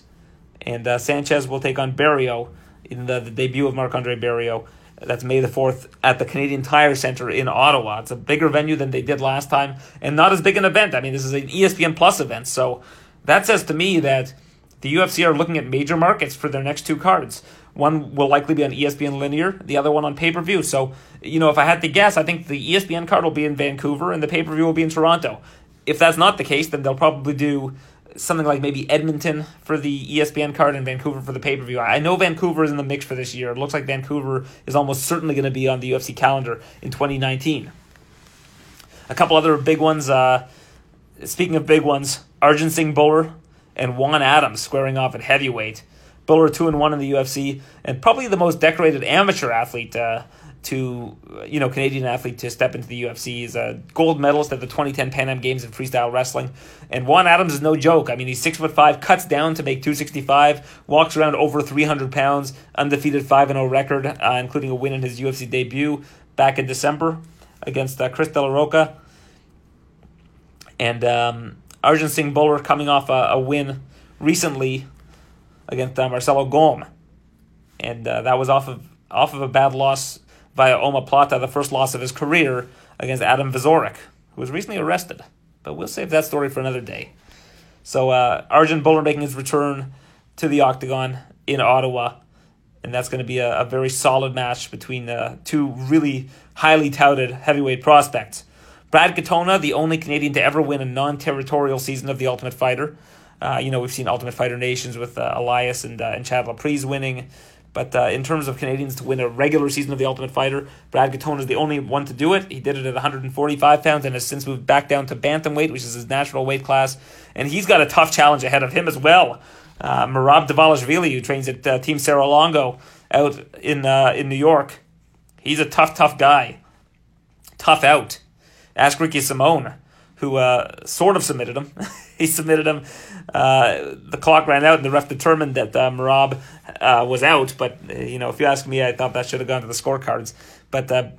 And Sanchez will take on in the, the debut of Marc Andre Barriault. Uh, that's May the 4th at the Canadian Tire Center in Ottawa. It's a bigger venue than they did last time and not as big an event. I mean, this is an ESPN Plus event. So that says to me that the UFC are looking at major markets for their next two cards. One will likely be on ESPN Linear, the other one on pay per view. So, you know, if I had to guess, I think the ESPN card will be in Vancouver and the pay per view will be in Toronto. If that's not the case, then they'll probably do something like maybe Edmonton for the ESPN card and Vancouver for the pay per view. I know Vancouver is in the mix for this year. It looks like Vancouver is almost certainly going to be on the UFC calendar in 2019. A couple other big ones. Uh, speaking of big ones, Arjun Singh Bhullar and Juan Adams squaring off at heavyweight. Bhullar two and one in the UFC, and probably the most decorated amateur athlete uh, to you know Canadian athlete to step into the UFC. He's a gold medalist at the 2010 Pan Am Games in freestyle wrestling, and Juan Adams is no joke. I mean, he's six foot five, cuts down to make 265, walks around over 300 pounds, undefeated five and zero record, uh, including a win in his UFC debut back in December against uh, Chris De La Rocha, and um, Arjun Singh Bhullar coming off a, a win recently against uh, Marcelo Golm, and uh, that was off of off of a bad loss via omoplata, the first loss of his career against Adam Wieczorek, who was recently arrested. But we'll save that story for another day. So uh, Arjun Bhullar making his return to the octagon in Ottawa, and that's going to be a, a very solid match between uh, two really highly touted heavyweight prospects. Brad Katona, the only Canadian to ever win a non-territorial season of The Ultimate Fighter, uh, you know, we've seen Ultimate Fighter Nations with uh, Elias and, uh, and Chad Laprise winning. But uh, in terms of Canadians to win a regular season of The Ultimate Fighter, Brad Katona is the only one to do it. He did it at 145 pounds and has since moved back down to bantamweight, which is his natural weight class. And he's got a tough challenge ahead of him as well. Uh, Merab Dvalishvili, who trains at uh, Team Serra-Longo out in uh, in New York, he's a tough, tough guy. Tough out. Ask Ricky Simon, who uh, sort of submitted him. he submitted him. Uh, the clock ran out, and the ref determined that uh, Merab uh, was out. But uh, you know, if you ask me, I thought that should have gone to the scorecards. But uh,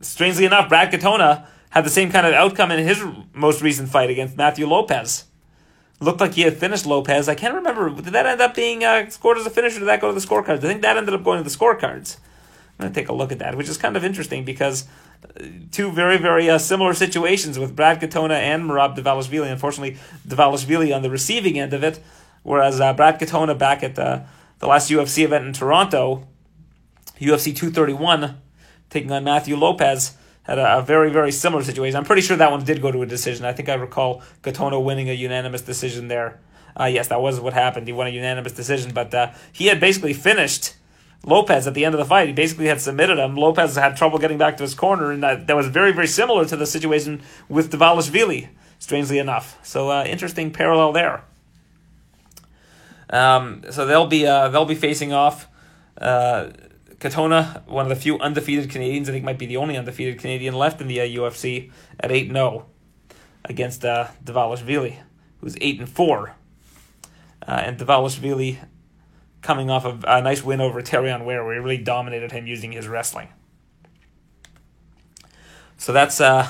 strangely enough, Brad Katona had the same kind of outcome in his most recent fight against Matthew Lopez. Looked like he had finished Lopez. I can't remember. Did that end up being uh, scored as a finish, or did that go to the scorecards? I think that ended up going to the scorecards. I'm going to take a look at that, which is kind of interesting because two very, very uh, similar situations with Brad Katona and Merab Dvalishvili. Unfortunately, Dvalishvili on the receiving end of it, whereas uh, Brad Katona back at the, the last UFC event in Toronto, UFC 231, taking on Matthew Lopez, had a, a, very, very similar situation. I'm pretty sure that one did go to a decision. I think I recall Katona winning a unanimous decision there. Uh, yes, that was what happened. He won a unanimous decision, but uh, he had basically finished Lopez at the end of the fight. He basically had submitted him. Lopez had trouble getting back to his corner, and that, that was very, very similar to the situation with Dvalishvili, strangely enough. So, uh, interesting parallel there. Um, so they'll be uh, they'll be facing off. Uh, Katona, one of the few undefeated Canadians, I think might be the only undefeated Canadian left in the uh, UFC at 8 0 against uh, Dvalishvili, who's 8 and 4. Uh, and Dvalishvili coming off of a nice win over Terrion Ware, where he really dominated him using his wrestling. So that's uh,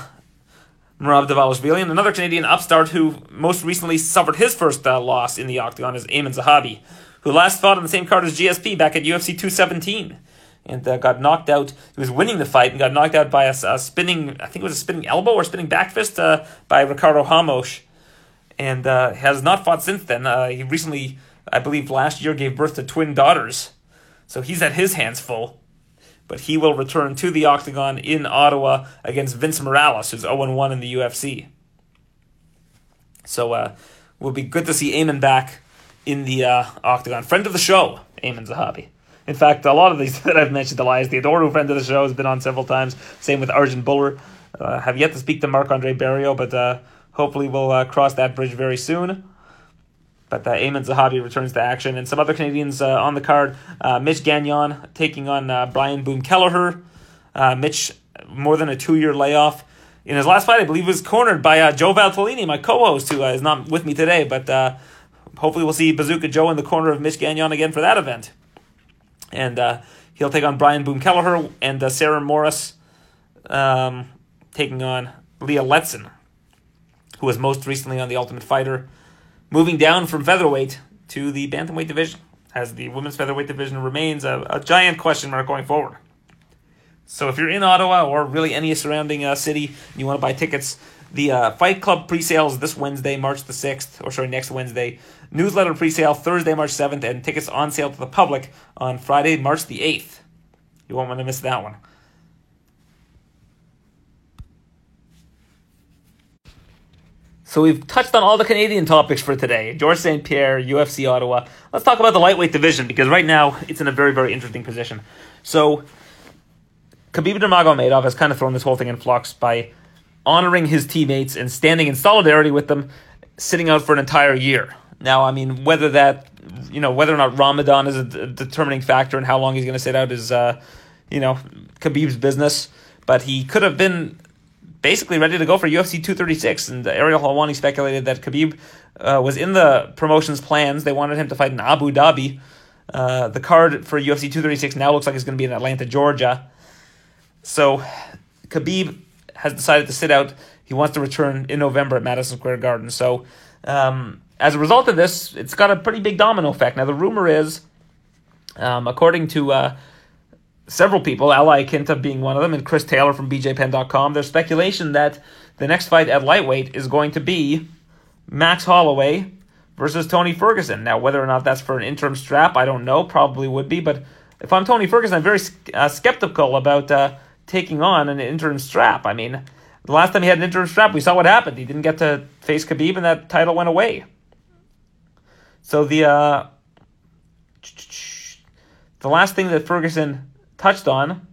Merab Dvalishvili. And another Canadian upstart who most recently suffered his first uh, loss in the octagon is Aiemann Zahabi, who last fought on the same card as GSP back at UFC 217 and uh, got knocked out. He was winning the fight and got knocked out by a, a spinning, I think it was a spinning elbow or spinning back fist uh, by Ricardo Ramos, and uh, has not fought since then. Uh, he recently I believe last year gave birth to twin daughters. So he's had his hands full. but he will return to the octagon in Ottawa against Vince Morales, who's 0 1 in the UFC. So uh, will be good to see Aiemann back in the uh, octagon. Friend of the show, Aiemann Zahabi. In fact, a lot of these that I've mentioned, Elias Theodorou, friend of the show, has been on several times. Same with Arjun Bhullar. Uh, have yet to speak to Marc Andre Barriault, but uh, hopefully we'll uh, cross that bridge very soon. But uh, Aiemann Zahabi returns to action. And some other Canadians uh, on the card uh, Mitch Gagnon taking on uh, Brian Boom Kelleher. Uh, Mitch, more than a two year layoff. In his last fight, I believe, was cornered by Joe Valtellini, my co host, who is not with me today. But hopefully, we'll see Bazooka Joe in the corner of Mitch Gagnon again for that event. And he'll take on Brian Boom Kelleher and Sarah Moras um, taking on Leah Letson, who was most recently on The Ultimate Fighter, moving down from featherweight to the bantamweight division, as the women's featherweight division remains a, a giant question mark going forward. So if you're in Ottawa or really any surrounding uh, city, you want to buy tickets, the uh, Fight Club pre-sales this Wednesday, March the 6th, or sorry, next Wednesday. Newsletter pre-sale Thursday, March 7th, and tickets on sale to the public on Friday, March the 8th. You won't want to miss that one. So we've touched on all the Canadian topics for today. Georges St. Pierre, UFC Ottawa. Let's talk about the lightweight division because right now it's in a very, very interesting position. So Khabib Nurmagomedov has kind of thrown this whole thing in flux by honoring his teammates and standing in solidarity with them, sitting out for an entire year. Now, I mean, whether that, you know, whether or not Ramadan is a determining factor in how long he's going to sit out is, uh, you know, Khabib's business. But he could have been basically ready to go for UFC 236. And Ariel Helwani speculated that Khabib uh, was in the promotion's plans. They wanted him to fight in Abu Dhabi. Uh, the card for UFC 236 now looks like it's going to be in Atlanta, Georgia. So Khabib has decided to sit out. He wants to return in November at Madison Square Garden. So um, as a result of this, it's got a pretty big domino effect. Now the rumor is, um, according to uh, several people, Al Iaquinta being one of them, and Chris Taylor from BJPen.com, there's speculation that the next fight at lightweight is going to be Max Holloway versus Tony Ferguson. Now, whether or not that's for an interim strap, I don't know. Probably would be, but if I'm Tony Ferguson, I'm very uh, skeptical about uh, taking on an interim strap. I mean, the last time he had an interim strap, we saw what happened. He didn't get to face Khabib, and that title went away. So the uh, the last thing that Ferguson touched on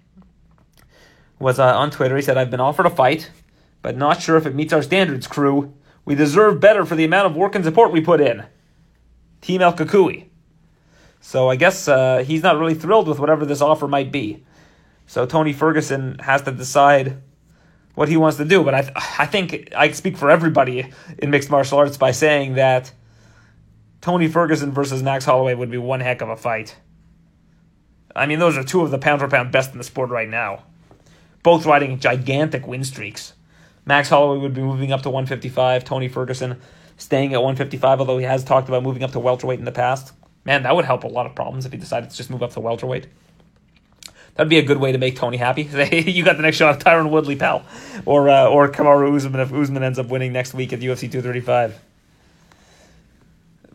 was uh, on Twitter. He said, "I've been offered a fight, but not sure if it meets our standards. Crew, we deserve better for the amount of work and support we put in." Team El Cucuy. So I guess uh, he's not really thrilled with whatever this offer might be. So Tony Ferguson has to decide what he wants to do. But I, th- I think I speak for everybody in mixed martial arts by saying that Tony Ferguson versus Max Holloway would be one heck of a fight. I mean, those are two of the pound for pound best in the sport right now. Both riding gigantic win streaks. Max Holloway would be moving up to 155. Tony Ferguson staying at 155, although he has talked about moving up to welterweight in the past. Man, that would help a lot of problems if he decided to just move up to welterweight. That'd be a good way to make Tony happy. You got the next shot of Tyron Woodley, pal, or uh, or Kamaru Usman if Usman ends up winning next week at UFC 235.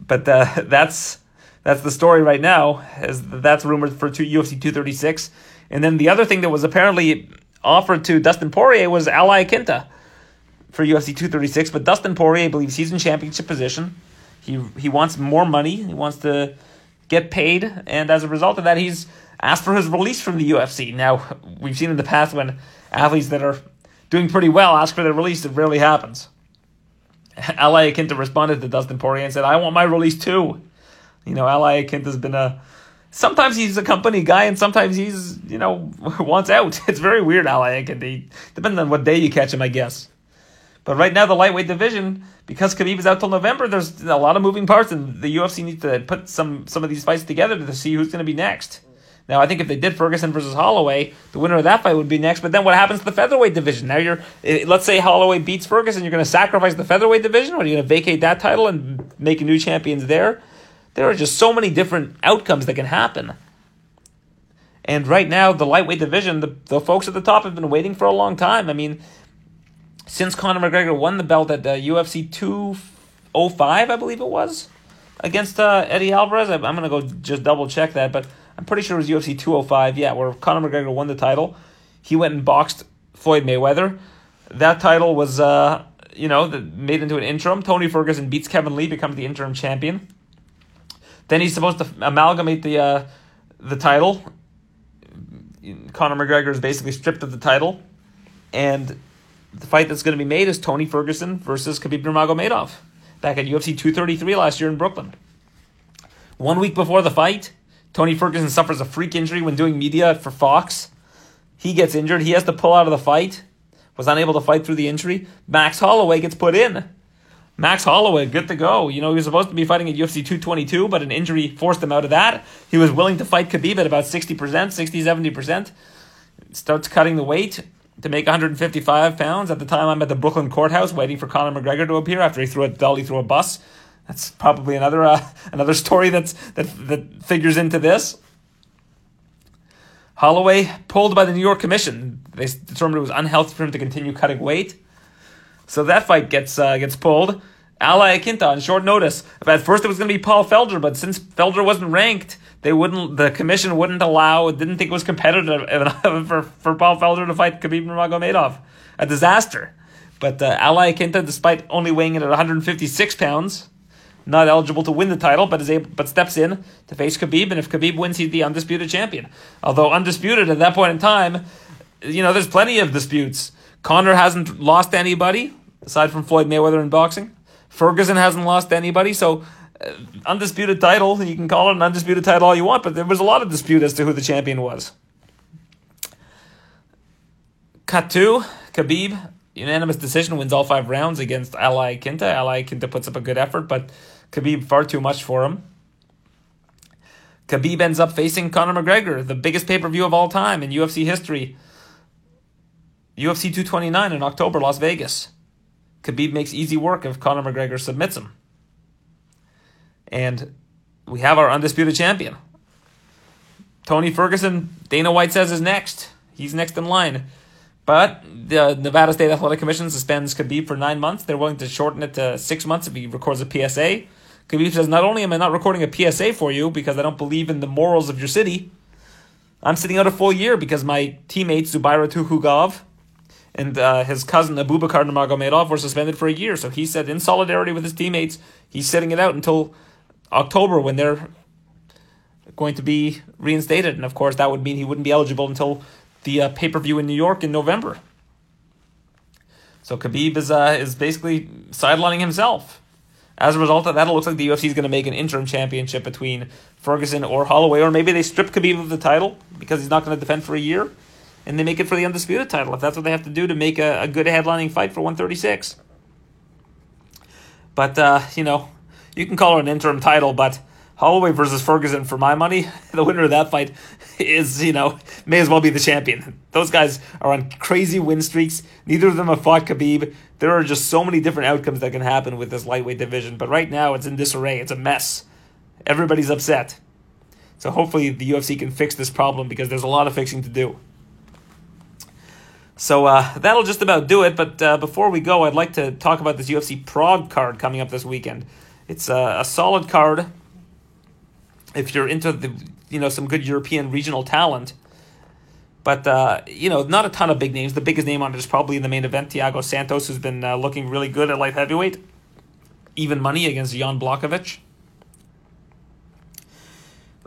But uh, that's that's the story right now. As that's rumored for two, UFC 236, and then the other thing that was apparently offered to Dustin Poirier was Al Iaquinta for UFC 236. But Dustin Poirier believes he's in championship position. He he wants more money. He wants to get paid, and as a result of that, he's asked for his release from the UFC. Now, we've seen in the past when athletes that are doing pretty well ask for their release, it rarely happens. Al Iaquinta responded to Dustin Poirier and said, I want my release too. You know, Al Iaquinta's been a. Sometimes he's a company guy and sometimes he's, you know, wants out. It's very weird, Al Iaquinta. Depending on what day you catch him, I guess. But right now, the lightweight division, because Khabib is out till November, there's a lot of moving parts, and the UFC needs to put some some of these fights together to see who's going to be next. Now, I think if they did Ferguson versus Holloway, the winner of that fight would be next. But then what happens to the featherweight division? Now you're, eh, let's say Holloway beats Ferguson, you're going to sacrifice the featherweight division, or are you going to vacate that title and make new champions there? There are just so many different outcomes that can happen. And right now, the lightweight division, the, the folks at the top have been waiting for a long time. I mean, since Conor McGregor won the belt at uh, UFC 205, I believe it was, against uh, Eddie Alvarez. I, am going to go just double check that, but I'm pretty sure it was UFC 205. Yeah, where Conor McGregor won the title. He went and boxed Floyd Mayweather. That title was, uh, you know, made into an interim. Tony Ferguson beats Kevin Lee, becomes the interim champion. Then he's supposed to amalgamate the uh, the title. Conor McGregor is basically stripped of the title, and the fight that's going to be made is Tony Ferguson versus Khabib Nurmagomedov back at UFC 233 last year in Brooklyn. One week before the fight, Tony Ferguson suffers a freak injury when doing media for Fox. He gets injured. He has to pull out of the fight. Was unable to fight through the injury. Max Holloway gets put in. Max Holloway, good to go. You know, he was supposed to be fighting at UFC 222, but an injury forced him out of that. He was willing to fight Khabib at about 60%, 60, 70%. Starts cutting the weight to make 155 pounds. At the time, I'm at the Brooklyn courthouse waiting for Conor McGregor to appear after he threw a dolly through a bus. That's probably another uh, another story that's that that figures into this. Holloway pulled by the New York Commission. They determined it was unhealthy for him to continue cutting weight. So that fight gets uh, gets pulled. Al Iaquinta on short notice. At first it was going to be Paul Felder, but since Felder wasn't ranked, they wouldn't. The commission wouldn't allow. Didn't think it was competitive enough for, for Paul Felder to fight Khabib Nurmagomedov. A disaster. But uh, Al Iaquinta, despite only weighing in at 156 pounds, not eligible to win the title, but is able, but steps in to face Khabib, and if Khabib wins, he's the undisputed champion. Although undisputed at that point in time, you know, there's plenty of disputes. Conor hasn't lost anybody aside from Floyd Mayweather in boxing. Ferguson hasn't lost anybody, so uh, undisputed title. You can call it an undisputed title all you want, but there was a lot of dispute as to who the champion was. Two, Khabib, unanimous decision, wins all five rounds against Al Iaquinta. Al Iaquinta puts up a good effort, but Khabib far too much for him. Khabib ends up facing Conor McGregor, the biggest pay per view of all time in UFC history. UFC 229 in October, Las Vegas. Khabib makes easy work if Conor McGregor submits him. And we have our undisputed champion. Tony Ferguson, Dana White says, is next. He's next in line. But the Nevada State Athletic Commission suspends Khabib for nine months. They're willing to shorten it to six months if he records a PSA. Khabib says, Not only am I not recording a PSA for you because I don't believe in the morals of your city, I'm sitting out a full year because my teammate Zubaira Tukhugov and uh, his cousin Abubakar Nurmagomedov were suspended for a year. So he said, in solidarity with his teammates, he's sitting it out until October when they're going to be reinstated. And of course, that would mean he wouldn't be eligible until the uh, pay per view in New York in November. So Khabib is uh, is basically sidelining himself. As a result of that, it looks like the UFC is going to make an interim championship between Ferguson or Holloway, or maybe they strip Khabib of the title because he's not going to defend for a year and they make it for the undisputed title if that's what they have to do to make a, a good headlining fight for 136. But uh, you know, you can call it an interim title, but Holloway versus Ferguson, for my money, the winner of that fight is, you know, may as well be the champion. Those guys are on crazy win streaks. Neither of them have fought Khabib. There are just so many different outcomes that can happen with this lightweight division. But right now, it's in disarray. It's a mess. Everybody's upset. So hopefully, the UFC can fix this problem because there's a lot of fixing to do. So uh, that'll just about do it. But uh, before we go, I'd like to talk about this UFC Prague card coming up this weekend. It's uh, a solid card. If you're into the, you know, some good European regional talent, but uh, you know, not a ton of big names. The biggest name on it is probably in the main event, Thiago Santos, who's been uh, looking really good at light heavyweight. Even money against Jan Blachowicz.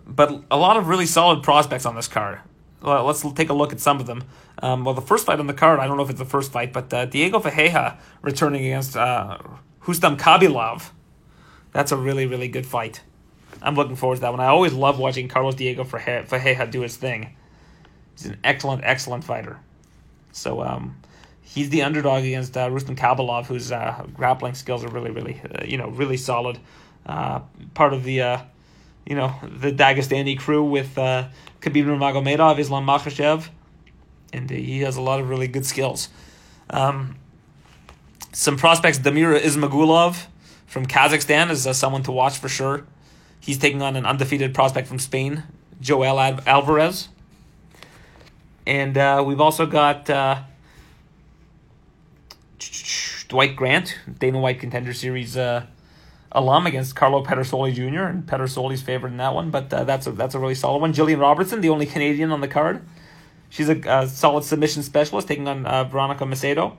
But a lot of really solid prospects on this card. Well, let's take a look at some of them. Um, well, the first fight on the card, I don't know if it's the first fight, but uh, Diego Ferreira returning against uh, Rustam Khabilov. That's a really, really good fight. I'm looking forward to that one. I always love watching Carlos Diego Ferreira do his thing. He's an excellent, excellent fighter. So um, he's the underdog against uh, Rustam Khabilov, whose uh, grappling skills are really, really, uh, you know, really solid. Uh, part of the, uh, you know, the Dagestani crew with uh, Khabib Nurmagomedov, Islam Makhachev and he has a lot of really good skills. Um, some prospects, Damir Ismagulov from Kazakhstan is uh, someone to watch for sure. He's taking on an undefeated prospect from Spain, Joel Alvarez. And uh, we've also got uh, Dwight Grant, Dana White Contender Series uh, alum against Carlo Pedersoli Jr. and Pedersoli's favorite in that one, but uh, that's a that's a really solid one. Jillian Robertson, the only Canadian on the card, she's a, solid submission specialist taking on uh, Veronica Macedo.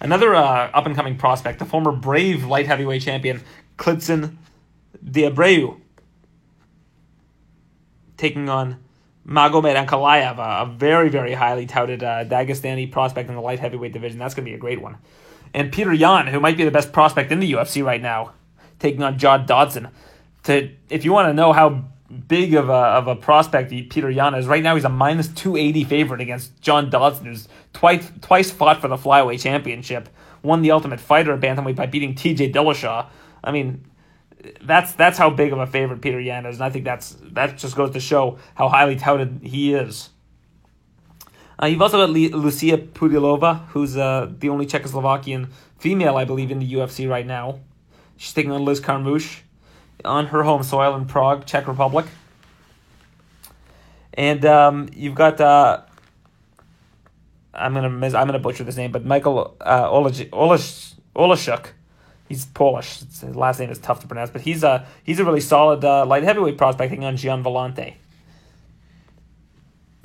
Another uh, up and coming prospect, the former Brave light heavyweight champion Klidson Diabreu, taking on Magomed Ankalaev, a, a very very highly touted uh, Dagestani prospect in the light heavyweight division. That's going to be a great one and Peter Yan, who might be the best prospect in the UFC right now, taking on John Dodson. To if you want to know how big of a of a prospect Peter Yan is, right now he's a minus two eighty favorite against John Dodson, who's twice twice fought for the flyweight championship, won the Ultimate Fighter bantamweight by beating T.J. Dillashaw. I mean, that's that's how big of a favorite Peter Yan is, and I think that's that just goes to show how highly touted he is. Uh, you've also got Lucia Pudilova, who's uh, the only Czechoslovakian female, I believe, in the UFC right now. She's taking on Liz Carmouche on her home soil in Prague, Czech Republic. And um, you've got uh, I'm gonna I'm gonna butcher this name, but Michael uh, Olashuk. He's Polish. His last name is tough to pronounce, but he's a he's a really solid uh, light heavyweight prospecting on Gian Villante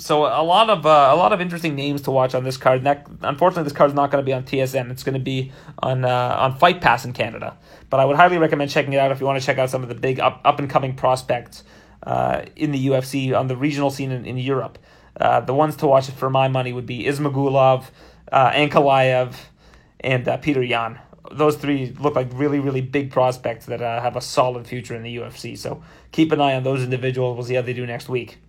so a lot of uh, a lot of interesting names to watch on this card. That, unfortunately, this card is not going to be on TSN. It's going to be on uh, on Fight Pass in Canada. But I would highly recommend checking it out if you want to check out some of the big up, up and coming prospects uh, in the UFC on the regional scene in, in Europe. Uh, the ones to watch for my money would be Ismagulov, uh, Ankalaev, and uh, Peter Yan. Those three look like really, really big prospects that uh, have a solid future in the UFC. So keep an eye on those individuals. We'll see how they do next week.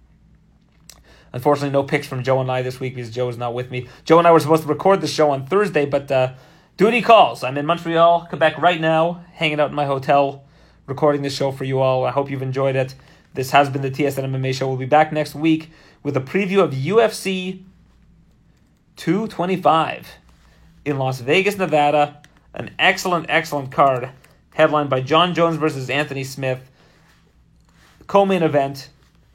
Unfortunately, no picks from Joe and I this week because Joe is not with me. Joe and I were supposed to record the show on Thursday, but uh, duty calls. I'm in Montreal, Quebec right now, hanging out in my hotel, recording this show for you all. I hope you've enjoyed it. This has been the TSN MMA show. We'll be back next week with a preview of UFC 225 in Las Vegas, Nevada. An excellent, excellent card headlined by Jon Jones versus Anthony Smith. Co-main event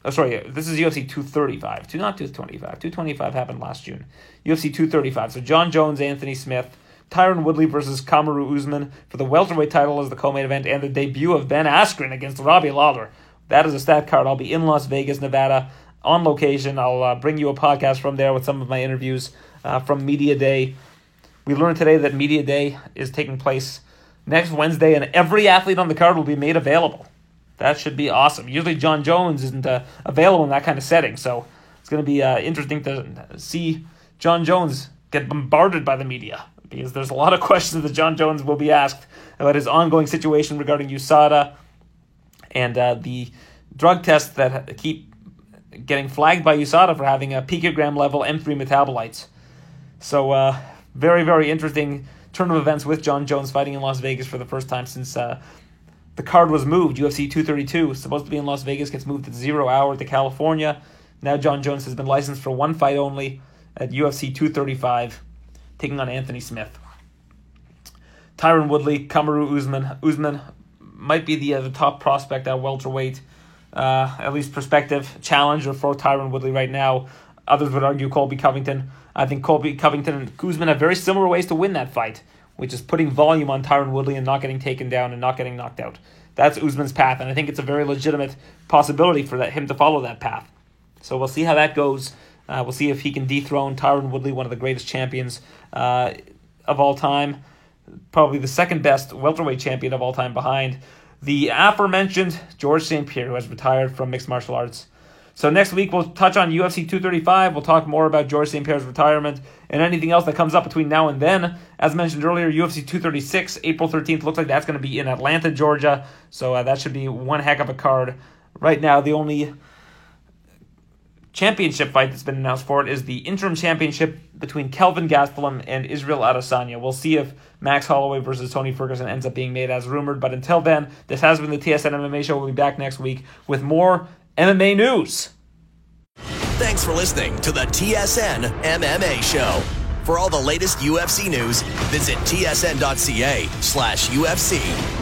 Oh, sorry, this is UFC 235. Two, not 225. 225 happened last June. UFC 235. So Jon Jones, Anthony Smith, Tyron Woodley versus Kamaru Usman for the welterweight title as the co-main event, and the debut of Ben Askren against Robbie Lawler. That is a stat card. I'll be in Las Vegas, Nevada, on location. I'll uh, bring you a podcast from there with some of my interviews uh, from Media Day. We learned today that Media Day is taking place next Wednesday, and every athlete on the card will be made available. That should be awesome. Usually Jon Jones isn't uh, available in that kind of setting, so it's going to be uh, interesting to see Jon Jones get bombarded by the media because there's a lot of questions that Jon Jones will be asked about his ongoing situation regarding USADA and uh, the drug tests that keep getting flagged by USADA for having a picogram level M3 metabolites. So, uh, very, very interesting turn of events with Jon Jones fighting in Las Vegas for the first time since uh, the card was moved. UFC 232, supposed to be in Las Vegas, gets moved at zero hour to California. Now Jon Jones has been licensed for one fight only at UFC 235, taking on Anthony Smith. Tyron Woodley, Kamaru Usman. Usman might be the, uh, the top prospect at welterweight, uh, at least prospective challenger for Tyron Woodley right now. Others would argue Colby Covington. I think Colby Covington and Usman have very similar ways to win that fight which is putting volume on Tyron Woodley and not getting taken down and not getting knocked out. That's Usman's path, and I think it's a very legitimate possibility for that him to follow that path. So we'll see how that goes. Uh, we'll see if he can dethrone Tyron Woodley, one of the greatest champions uh, of all time, probably the second best welterweight champion of all time, behind the aforementioned Georges St. Pierre, who has retired from mixed martial arts. So next week we'll touch on UFC 235. We'll talk more about Georges St. Pierre's retirement and anything else that comes up between now and then. As mentioned earlier, UFC 236, April 13th, looks like that's going to be in Atlanta, Georgia. So uh, that should be one heck of a card. Right now, the only championship fight that's been announced for it is the interim championship between Kelvin Gastelum and Israel Adesanya. We'll see if Max Holloway versus Tony Ferguson ends up being made as rumored. But until then, this has been the TSN MMA show. We'll be back next week with more MMA news. Thanks for listening to the TSN MMA show. For all the latest UFC news, visit tsn.ca slash UFC.